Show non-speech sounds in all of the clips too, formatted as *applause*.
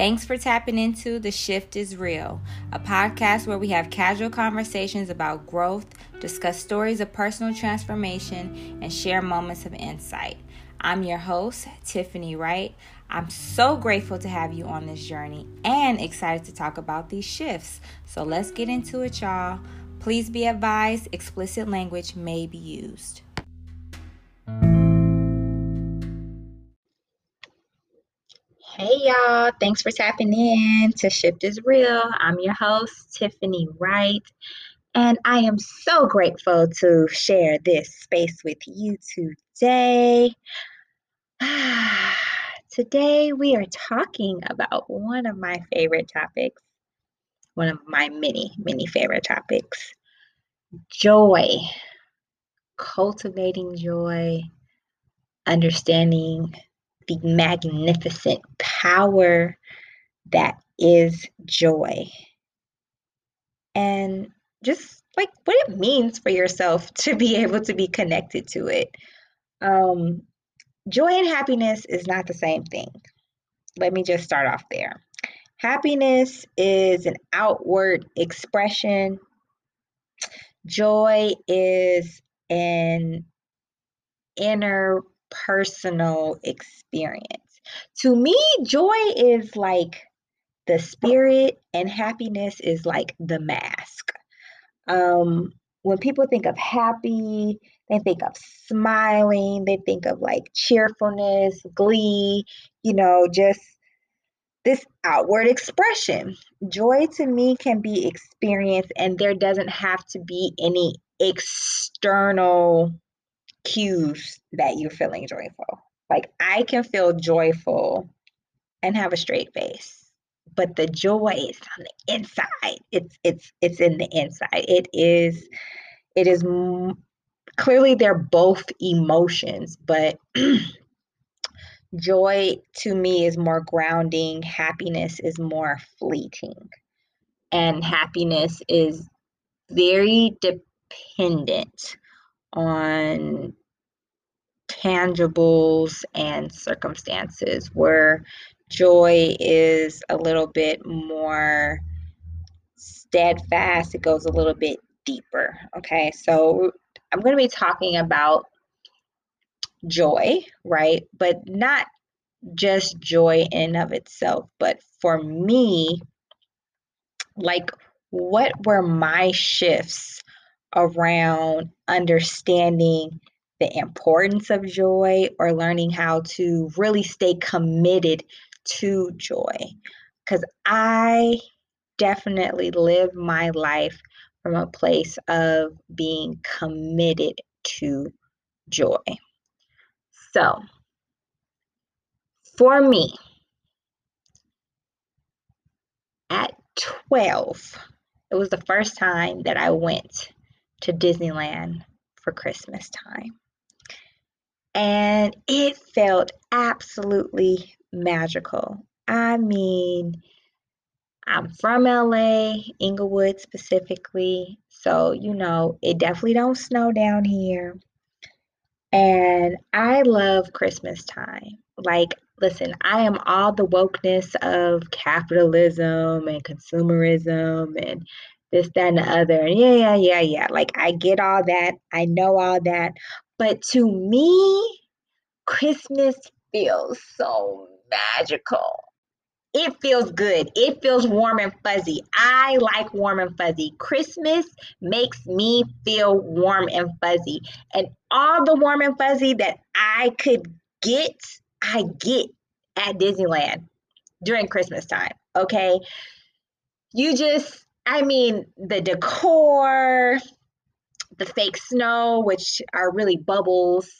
Thanks for tapping into The Shift is Real, a podcast where we have casual conversations about growth, discuss stories of personal transformation, and share moments of insight. I'm your host, Tiffany Wright. I'm so grateful to have you on this journey and excited to talk about these shifts. So let's get into it, y'all. Please be advised explicit language may be used. Hey y'all, thanks for tapping in to Shift is Real. I'm your host, Tiffany Wright, and I am so grateful to share this space with you today. *sighs* today, we are talking about one of my favorite topics, one of my many, many favorite topics joy, cultivating joy, understanding the magnificent power that is joy. And just like what it means for yourself *laughs* to be able to be connected to it. Um, joy and happiness is not the same thing. Let me just start off there. Happiness is an outward expression, joy is an inner personal experience. To me, joy is like the spirit, and happiness is like the mask. Um, when people think of happy, they think of smiling, they think of like cheerfulness, glee, you know, just this outward expression. Joy to me can be experienced, and there doesn't have to be any external cues that you're feeling joyful. Like I can feel joyful and have a straight face, but the joy is on the inside. It's it's it's in the inside. It is it is m- clearly they're both emotions, but *clears throat* joy to me is more grounding, happiness is more fleeting. And happiness is very dependent on tangibles and circumstances where joy is a little bit more steadfast it goes a little bit deeper okay? So i'm going to be talking about joy right? But not just joy in of itself but for me like what were my shifts around understanding the importance of joy or learning how to really stay committed to joy. Because I definitely live my life from a place of being committed to joy. So, for me, at 12, it was the first time that I went to Disneyland for Christmas time. And it felt absolutely magical. I mean, I'm from LA, Inglewood specifically. So, you know, it definitely don't snow down here. And I love Christmas time. Like, listen, I am all the wokeness of capitalism and consumerism and this, that, and the other. And yeah, yeah, yeah, yeah. Like I get all that. I know all that. But to me, Christmas feels so magical. It feels good. It feels warm and fuzzy. I like warm and fuzzy. Christmas makes me feel warm and fuzzy. And all the warm and fuzzy that I could get, I get at Disneyland during Christmas time. Okay. You just I mean, the decor, the fake snow, which are really bubbles.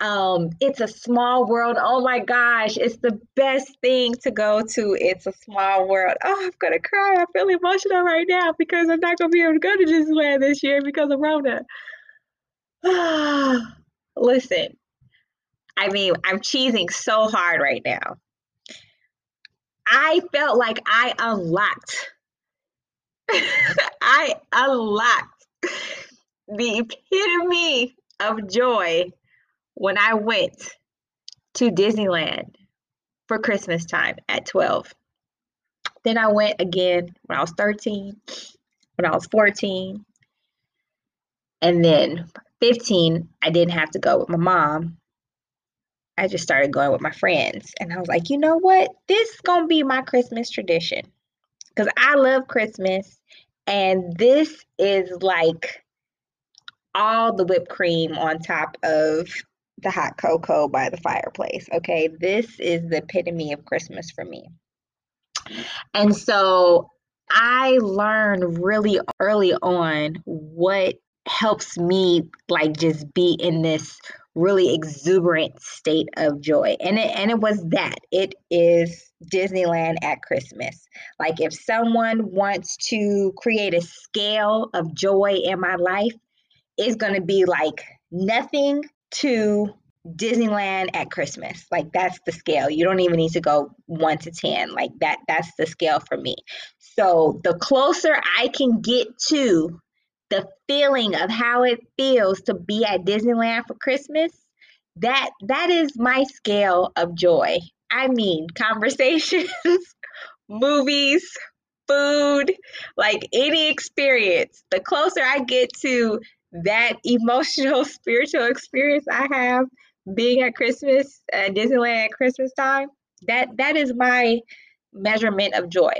Um, it's a small world. Oh my gosh, it's the best thing to go to. It's a small world. Oh, I'm gonna cry. I feel emotional right now because I'm not gonna be able to go to Disneyland this year because of Rona. *sighs* Listen, I mean, I'm cheesing so hard right now. I felt like I unlocked *laughs* I unlocked the epitome of joy when I went to Disneyland for Christmas time at 12. Then I went again when I was 13, when I was 14. And then 15, I didn't have to go with my mom. I just started going with my friends. And I was like, you know what? This is going to be my Christmas tradition. Because I love Christmas. And this is like all the whipped cream on top of the hot cocoa by the fireplace. Okay. This is the epitome of Christmas for me. And so I learned really early on what helps me like just be in this really exuberant state of joy. And it and it was that. It is Disneyland at Christmas. Like if someone wants to create a scale of joy in my life, it's going to be like nothing to Disneyland at Christmas. Like that's the scale. You don't even need to go 1 to 10. Like that that's the scale for me. So the closer I can get to the feeling of how it feels to be at Disneyland for Christmas, that that is my scale of joy. I mean, *laughs* conversations, movies, food, like any experience. The closer I get to that emotional, *laughs* spiritual experience I have being at Christmas at Disneyland at Christmas time, that that is my measurement of joy.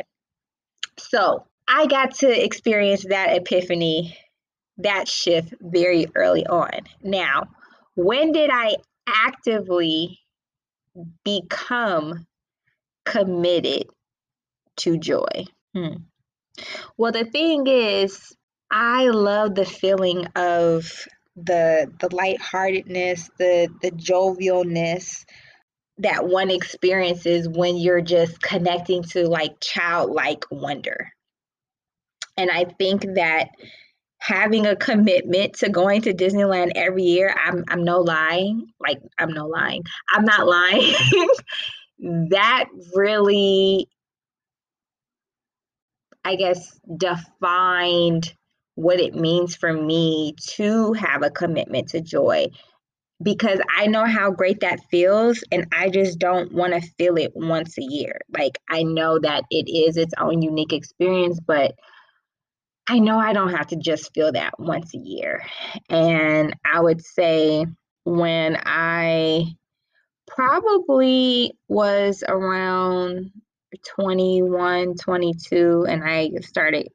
So I got to experience that epiphany, that shift very early on. Now, when did I actively become committed to joy? Hmm. Well, the thing is, I love the feeling of the the lightheartedness, the the jovialness that one experiences when you're just connecting to like childlike wonder. And I think that having a commitment to going to Disneyland every year, I'm I'm no lying. Like I'm no lying. I'm not lying. *laughs* that really I guess defined what it means for me to have a commitment to joy because I know how great that feels and I just don't want to feel it once a year. Like I know that it is its own unique experience, but I know I don't have to just feel that once a year. And I would say when I probably was around 21, 22, and I started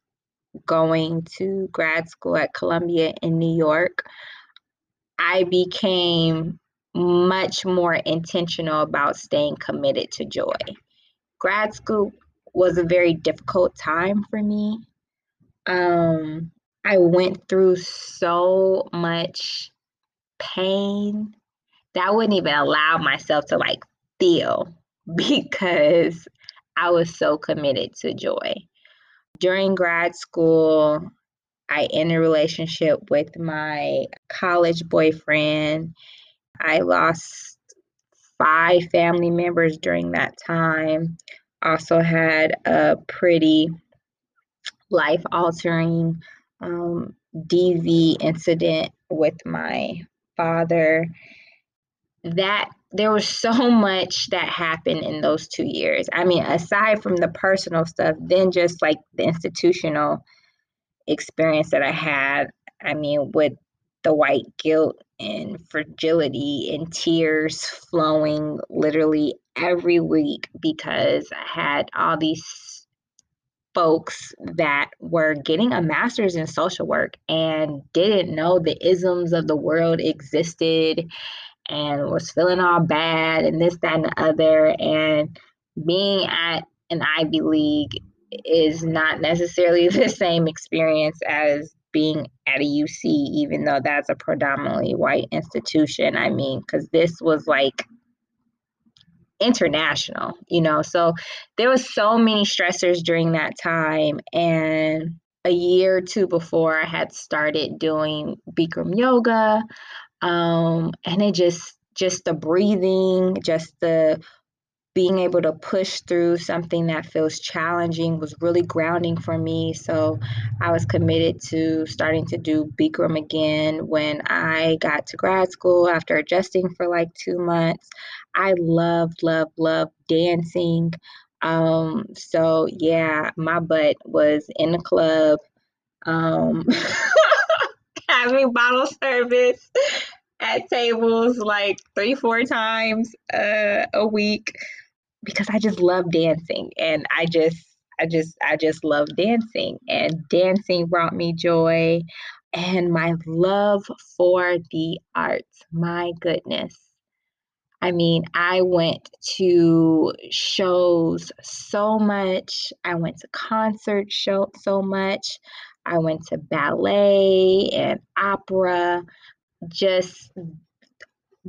going to grad school at Columbia in New York, I became much more intentional about staying committed to joy. Grad school was a very difficult time for me um, I went through so much pain that I wouldn't even allow myself to like feel *laughs* because I was so committed to joy. During grad school, I ended a relationship with my college boyfriend. I lost five family members during that time. Also had a pretty life altering um, DV incident with my father. That there was so *laughs* much that happened in those two years. I mean, aside from the personal stuff, then just like the institutional experience that I had. I mean, with the white guilt and fragility and tears flowing literally every week because I had all these folks that were getting a master's in social work and didn't know the isms of the world existed and was feeling all bad and this, that, and the other. And being at an Ivy League is not necessarily *laughs* the same experience as being at a UC, even though that's a predominantly white institution. I mean, because this was like international, you know. So there was so many stressors during that time and a year or two before I had started doing Bikram yoga um and it just just the breathing, just the being able to push through something that feels challenging was really grounding for me. So I was committed to starting to do Bikram again when I got to grad school after adjusting for like two months. I loved, loved, loved dancing. Um, so yeah, my butt was in the club, um, *laughs* having bottle service at tables like three, four times uh, a week because I just love dancing and I just I just I just love dancing and dancing brought me joy and my love for the arts. My goodness. I mean, I went to shows so much. I went to concert show so much. I went to ballet and opera. Just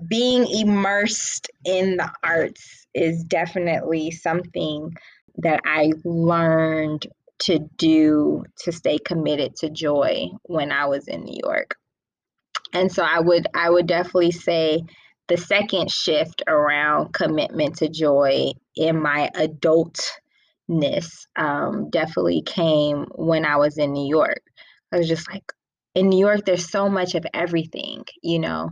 being immersed in the arts is definitely something that I learned to do to stay committed to joy when I was in New York. And so I would I would definitely say the second shift around commitment to joy in my adultness um, definitely came when I was in New York. I was just like, in New York, there's so much of everything, you know,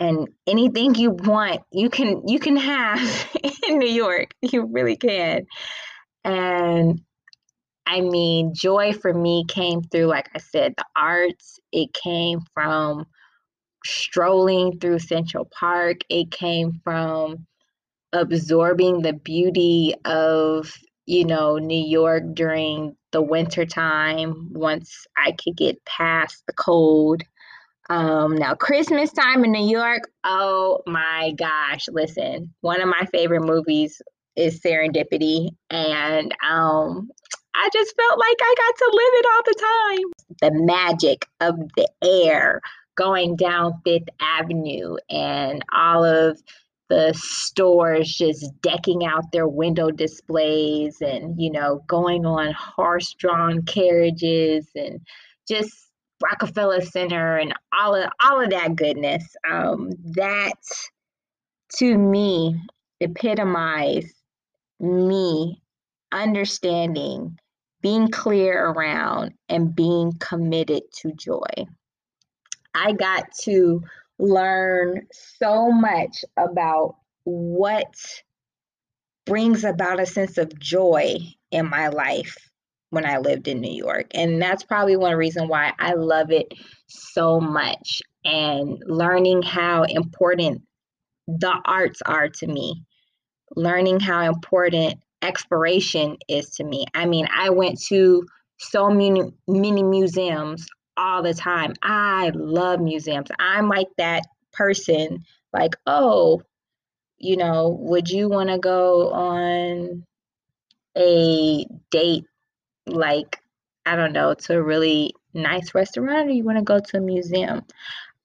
and anything you want, you can you can have *laughs* in New York. You really can. And I mean, joy for me came through, like I said, the arts. It came from strolling through Central Park. It came from absorbing the beauty of, you know, New York during the winter time once I could get past the cold. Um, now, Christmas time in New York, oh my gosh, listen, one of my favorite movies is Serendipity. And um, I just felt like I got to live it all the time. The magic of the air going down Fifth Avenue and all of the stores just decking out their window displays and, you know, going on horse drawn carriages and just Rockefeller Center and all of all of that goodness. Um, that to me epitomized me understanding, being clear around, and being committed to joy. I got to learn so much about what brings about a sense of joy in my life when I lived in New York. And that's probably one reason why I love it so much and learning how important the arts are to me learning how important exploration is to me. I mean, I went to so many many museums all the time. I love museums. I'm like that person like, "Oh, you know, would you want to go on a date like I don't know, to a really nice restaurant or you want to go to a museum?"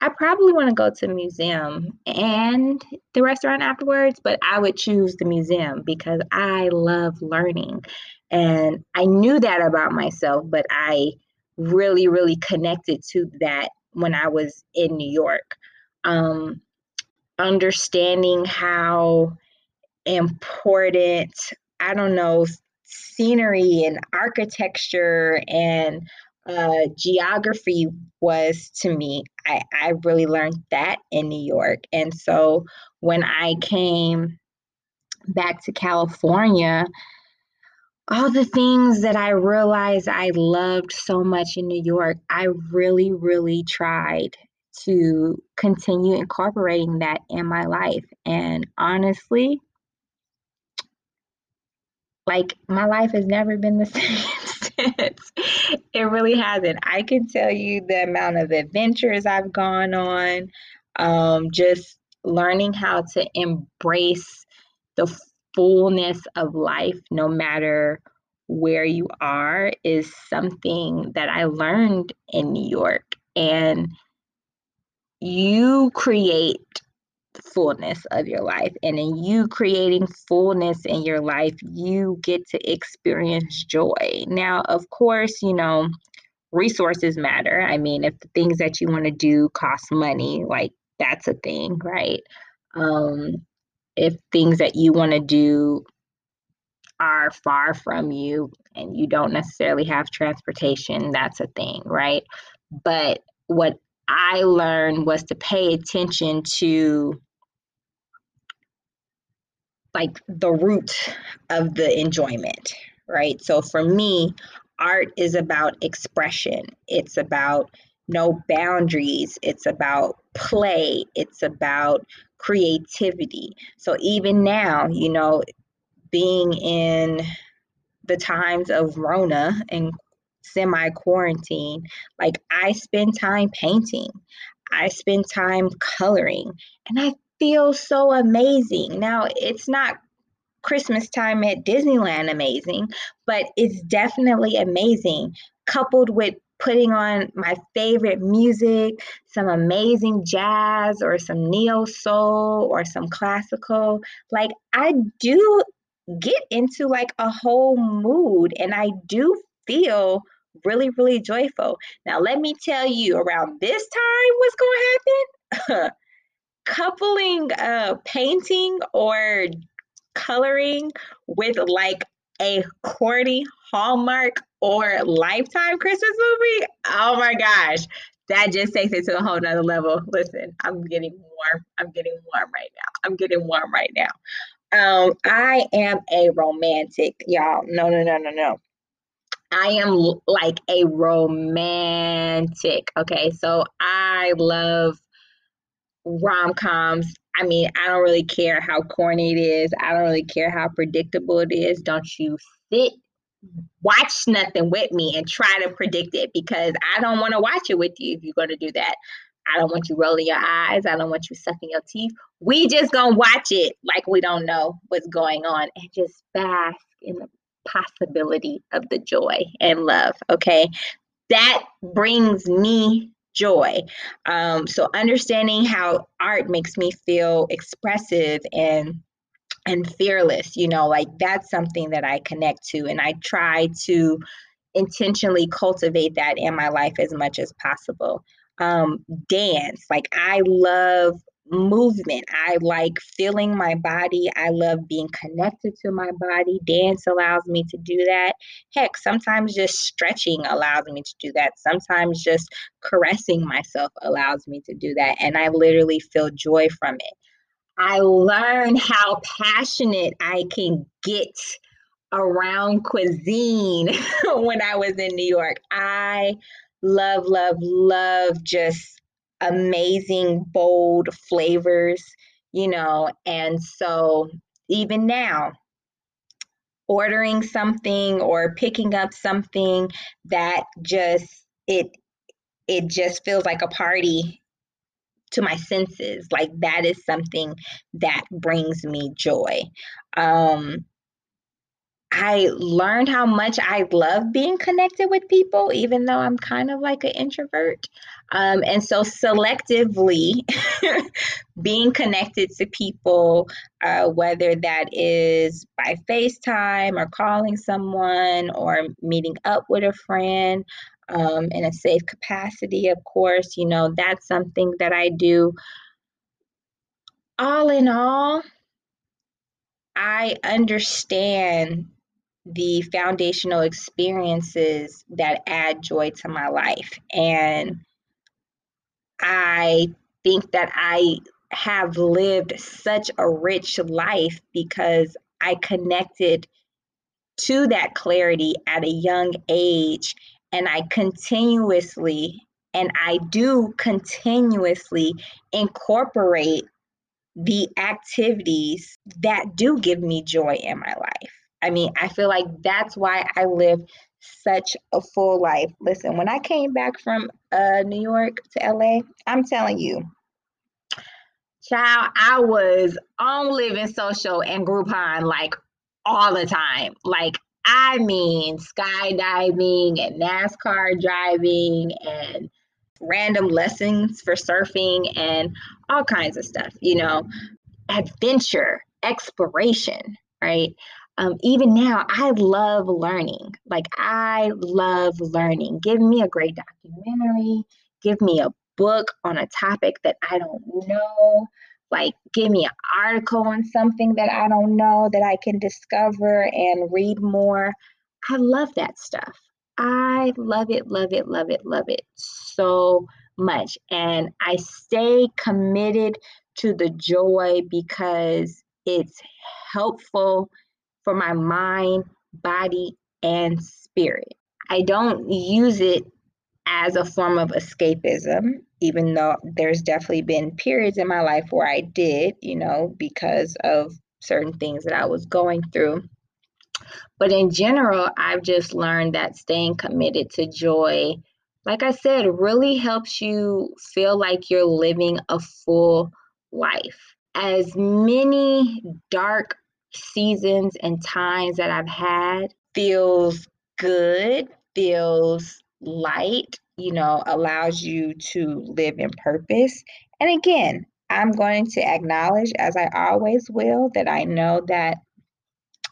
I probably want to go to a museum and the restaurant afterwards, but I would choose the museum because I love learning. And I knew that about myself, but I really, really connected to that when I was in New York. Um, understanding how important, I don't know, scenery and architecture and uh, geography was to me. I, I really learned that in New York. And so when I came back to California, all the things that I realized I loved so much in New York, I really, really tried to continue incorporating that in my life. And honestly, like my life has never been the *laughs* same since. it really hasn't. I can tell you the amount of adventures I've gone on, um, just learning how to embrace the fullness of life, no matter where you are, is something that I learned in New York. And you create fullness of your life. And in you creating fullness in your life, you get to experience joy. Now, of course, you know, resources matter. I mean, if the things that you want to do cost money, like that's a thing, right? Um, if things that you want to do are far from you and you don't necessarily have transportation, that's a thing, right? But what I learned was to pay attention to like the root of the enjoyment, right? So for me, art is about expression. It's about no boundaries. It's about play. It's about creativity. So even now, you know, being in the times of Rona and semi quarantine, like I spend time painting, I spend time coloring, and I feel so amazing. Now, it's not Christmas time at Disneyland amazing, but it's definitely amazing coupled with putting on my favorite music, some amazing jazz or some neo soul or some classical. Like I do get into like a whole mood and I do feel really, really joyful. Now, let me tell you around this time, what's going to happen? *laughs* Coupling uh, painting or coloring with like a corny Hallmark or Lifetime Christmas movie, oh my gosh, that just takes it to a whole nother level. Listen, I'm getting warm. I'm getting warm right now. I'm getting warm right now. Um, I am a romantic, y'all. No, no, no, no, no. I am like a romantic. Okay, so I love rom coms. I mean, I don't really care how corny it is. I don't really care how predictable it is. Don't you sit, watch nothing with me and try to predict it because I don't want to watch it with you if you're going to do that. I don't want you rolling your eyes. I don't want you sucking your teeth. We just gonna watch it like we don't know what's going on and just bask in the possibility of the joy and love. Okay. That brings me joy. Um, so understanding how art makes me feel expressive and and fearless, you know, like that's something that I connect to and I try to intentionally cultivate that in my life as much as possible. Um, dance, like I love movement. I like feeling my body. I love being connected to my body. Dance allows me to do that. Heck, sometimes just stretching allows me to do that. Sometimes just caressing myself allows me to do that. And I literally feel joy from it. I learned how passionate I can get around cuisine *laughs* when I was in New York. I love, love, love just amazing, bold flavors, you know. And so even now, ordering something or picking up something that just it it just feels like a party to my senses like that is something that brings me joy um I learned how much I love being connected with people, even though I'm kind of like an introvert. Um, and so, selectively *laughs* being connected to people, uh, whether that is by FaceTime or calling someone or meeting up with a friend um, in a safe capacity, of course, you know, that's something that I do. All in all, I understand the foundational experiences that add joy to my life. And I think that I have lived such a rich life because I connected to that clarity at a young age. And I continuously, and I do continuously incorporate the activities that do give me joy in my life. I mean, I feel like that's why I live such a full life. Listen, when I came back from uh, New York to LA, I'm telling you, child, I was on Living Social and Groupon like all the time. Like, I mean, skydiving and NASCAR driving and random lessons for surfing and all kinds of stuff, you know, adventure, exploration, right? um, even now, I love learning. Like, I love learning. Give me a great documentary, give me a book on a topic that I don't know. Like, give me an article on something that I don't know that I can discover and read more. I love that stuff. I love it, love it, love it, love it so much. And I stay committed to the joy because it's helpful for my mind, body, and spirit. I don't use it as a form of escapism, even though there's definitely been periods in my life where I did, you know, because of certain things that I was going through. But in general, I've just learned that staying committed to joy, like I said, really helps you feel like you're living a full life. As many dark seasons and times that I've had feels good, feels light, you know, allows you to live in purpose. And again, I'm going to acknowledge, as I always will, that I know that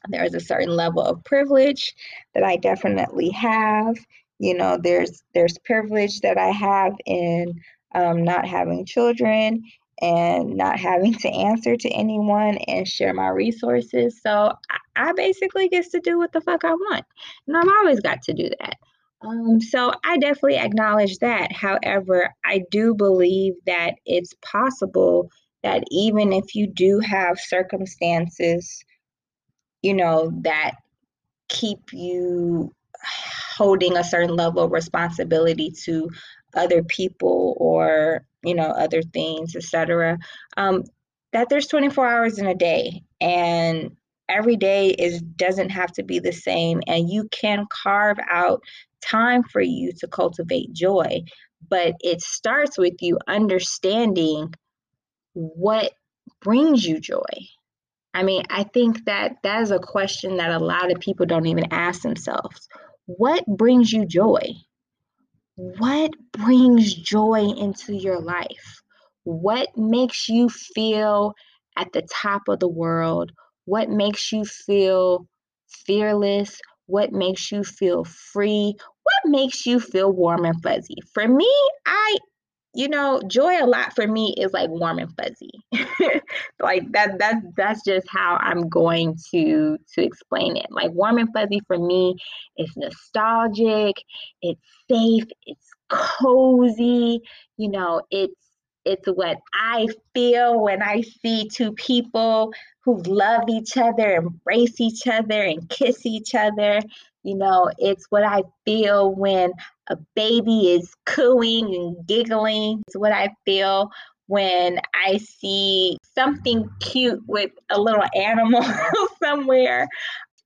there's a certain level of privilege that I definitely have. You know, there's there's privilege that I have in um, not having children and not having to answer to anyone and share my resources. So I basically get to do what the fuck I want, and I've always got to do that. Um, so I definitely acknowledge that. However, I do believe that it's possible that even if you do have circumstances you know, that keep you holding a certain level of responsibility to other people or you know other things etc um, that there's 24 hours in a day and every day is doesn't have to be the same and you can carve out time for you to cultivate joy but it starts with you understanding what brings you joy I mean, I think that that is a question that a lot of people don't even ask themselves. What brings you joy? What brings joy into your life? What makes you feel at the top of the world? What makes you feel fearless? What makes you feel free? What makes you feel warm and fuzzy? For me, I you know, joy a lot for me is like warm and fuzzy. *laughs* like that that's that's just how I'm going to to explain it. Like warm and fuzzy for me is nostalgic, it's safe, it's cozy, you know, it's it's what I feel when I see two people who love each other, embrace each other, and kiss each other. You know, it's what I feel when a baby is cooing and giggling. It's what I feel when I see something cute with a little animal *laughs* somewhere.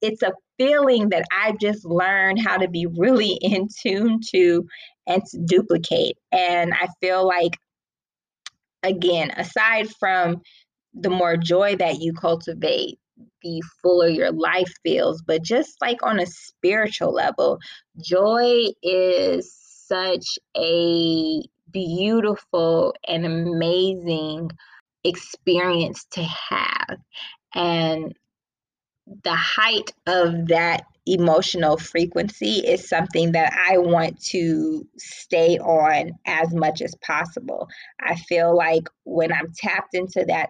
It's a feeling that I've just learned how to be really *laughs* in tune to and to duplicate. And I feel like, again, aside from the more joy that you cultivate, the fuller your life feels. But just like on a spiritual level, joy is such a beautiful and amazing experience to have. And the height of that emotional frequency is something that I want to stay on as much as possible. I feel like when I'm tapped into that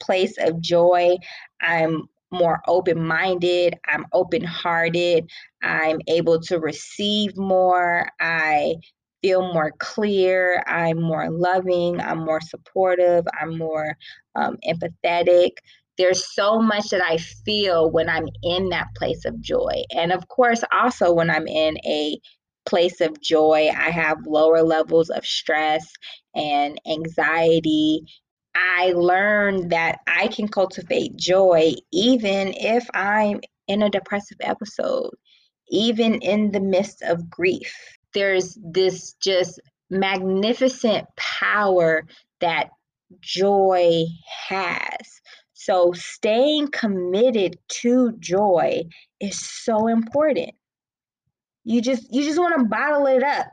place of joy, I'm more open minded, I'm open hearted, I'm able to receive more, I feel more clear, I'm more loving, I'm more supportive, I'm more um, empathetic. There's so much that I feel when I'm in that place of joy. And of course, also when I'm in a place of joy, I have lower levels of stress and anxiety I learned that I can cultivate joy even if I'm in a depressive episode, even in the midst of grief. There's this just magnificent power that joy has. So staying committed to joy is so important. You just you just want to bottle it up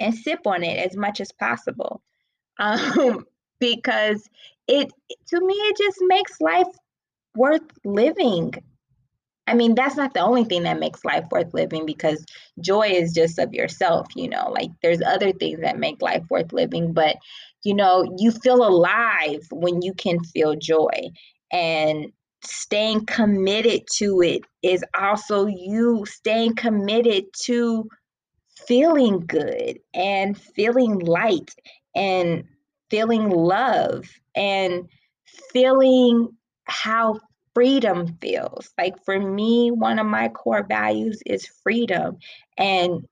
and sip on it as much as possible. *laughs* Um, because it to me it just makes life worth living. I mean, that's not the only thing that makes life worth living because joy is just of yourself, you know, like there's other things that make life worth living, but you know, you feel alive when you can feel joy. And staying committed to it is also you staying committed to feeling good and feeling light and feeling love and feeling how freedom feels. Like for me, one of my core values is freedom. And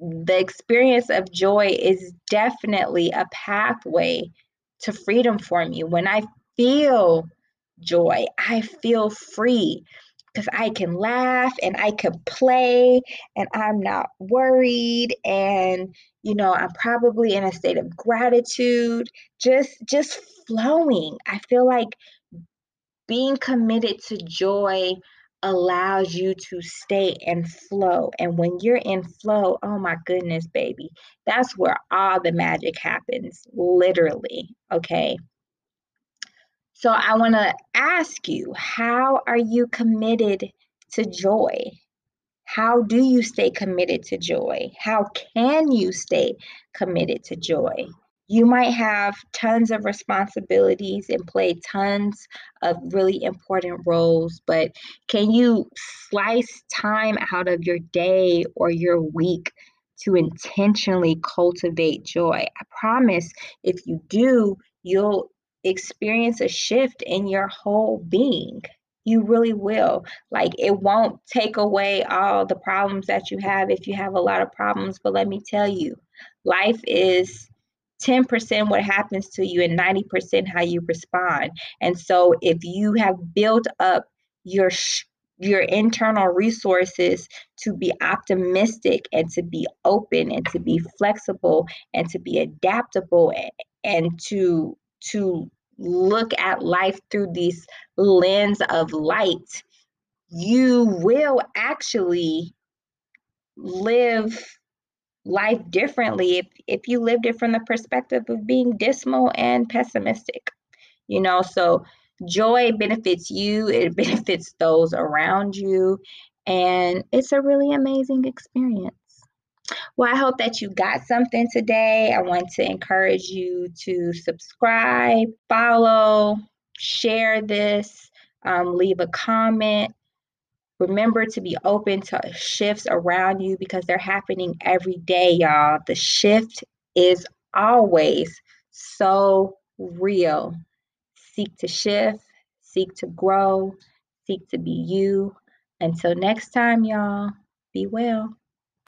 the experience of joy is definitely a pathway to freedom for me. When I feel joy, I feel free because I can laugh and I can play and I'm not worried and you know I'm probably in a state of gratitude just just flowing. I feel like being committed to joy allows you to stay in flow. And when you're in flow, oh my goodness, baby, that's where all the magic happens, literally. Okay. So I want to ask you, how are you committed to joy? How do you stay committed to joy? How can you stay committed to joy? you might have tons of responsibilities and play tons of really important roles, but can you slice time out of your day or your week to intentionally cultivate joy? I promise if you do, you'll experience a shift in your whole being. You really will. Like, it won't take away all the problems that you have if you have a lot of problems, but let me tell you, life is 10% what happens to you and 90% how you respond. And so if you have built up your sh- your internal resources to be optimistic and to be open and to be flexible and to be adaptable and, and to to look at life through this lens of light you will actually live life differently if, if you lived it from the perspective of being dismal and pessimistic. You know, so joy benefits you, it *laughs* benefits those around you, and it's a really amazing experience. Well, I hope that you got something today. I want to encourage you to subscribe, follow, share this, um, leave a comment. Remember to be open to shifts around you because they're happening every day, y'all. The shift is always so real. Seek to shift, seek to grow, seek to be you. Until next time, y'all, be well.